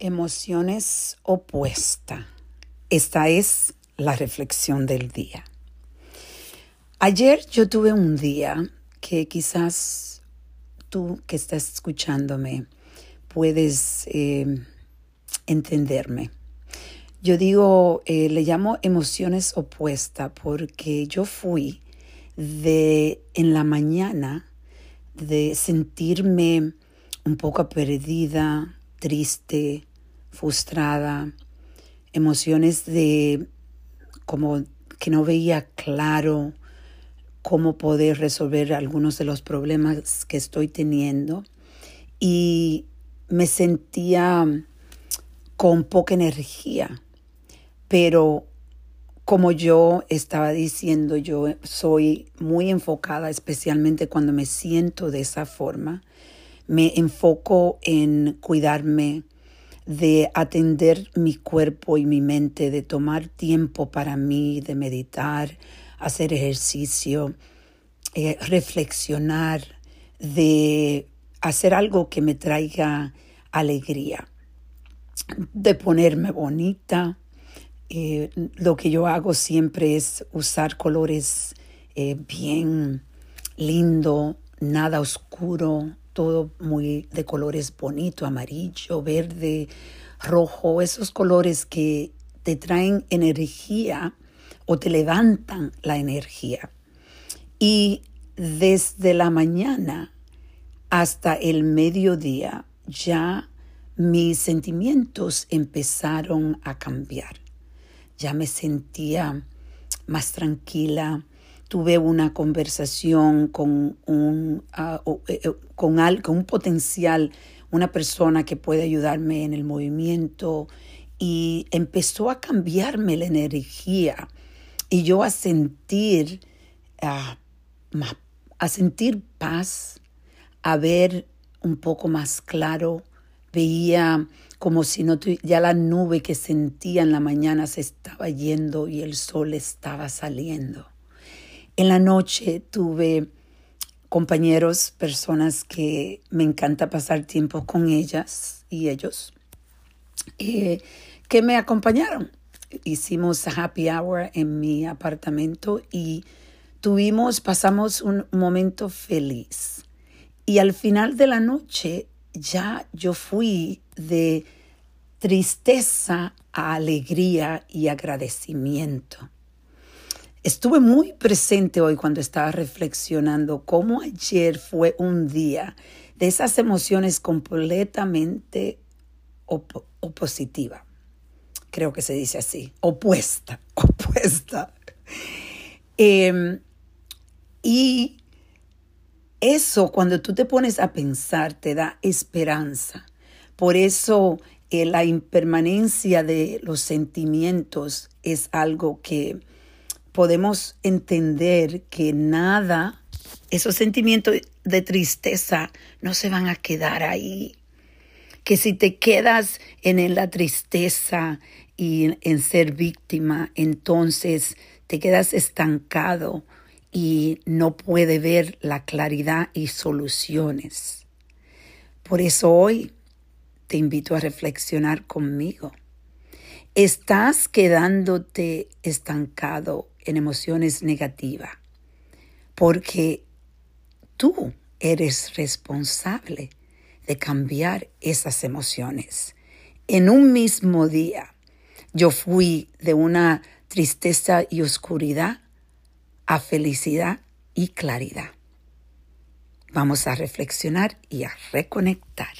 Emociones opuestas. Esta es la reflexión del día. Ayer yo tuve un día que quizás tú que estás escuchándome puedes eh, entenderme. Yo digo, eh, le llamo emociones opuestas porque yo fui de en la mañana de sentirme un poco perdida, triste, frustrada, emociones de como que no veía claro cómo poder resolver algunos de los problemas que estoy teniendo y me sentía con poca energía, pero como yo estaba diciendo, yo soy muy enfocada, especialmente cuando me siento de esa forma. Me enfoco en cuidarme, de atender mi cuerpo y mi mente, de tomar tiempo para mí, de meditar, hacer ejercicio, eh, reflexionar, de hacer algo que me traiga alegría, de ponerme bonita. Eh, lo que yo hago siempre es usar colores eh, bien lindo, nada oscuro, todo muy de colores bonitos, amarillo, verde, rojo, esos colores que te traen energía o te levantan la energía. Y desde la mañana hasta el mediodía ya mis sentimientos empezaron a cambiar. Ya me sentía más tranquila, tuve una conversación con un, ah, eh, eh, con, algo, un potencial, una persona que puede ayudarme en el movimiento y empezó a cambiarme la energía y yo a sentir, ah, a sentir paz, a ver un poco más claro, veía como si no ya la nube que sentía en la mañana se estaba yendo y el sol estaba saliendo. En la noche tuve compañeros, personas que me encanta pasar tiempo con ellas y ellos, eh, que me acompañaron. Hicimos happy hour en mi apartamento y tuvimos, pasamos un momento feliz. Y al final de la noche ya yo fui de tristeza a alegría y agradecimiento. Estuve muy presente hoy cuando estaba reflexionando cómo ayer fue un día de esas emociones completamente opositiva. Creo que se dice así, opuesta, opuesta. Em, y eso cuando tú te pones a pensar te da esperanza. Por eso eh, la impermanencia de los sentimientos es algo que podemos entender que nada, esos sentimientos de tristeza no se van a quedar ahí. Que si te quedas en la tristeza y en ser víctima, entonces te quedas estancado y no puede ver la claridad y soluciones. Por eso hoy te invito a reflexionar conmigo. ¿Estás quedándote estancado en emociones negativas, porque tú eres responsable de cambiar esas emociones. En un mismo día, yo fui de una tristeza y oscuridad a felicidad y claridad. Vamos a reflexionar y a reconectar.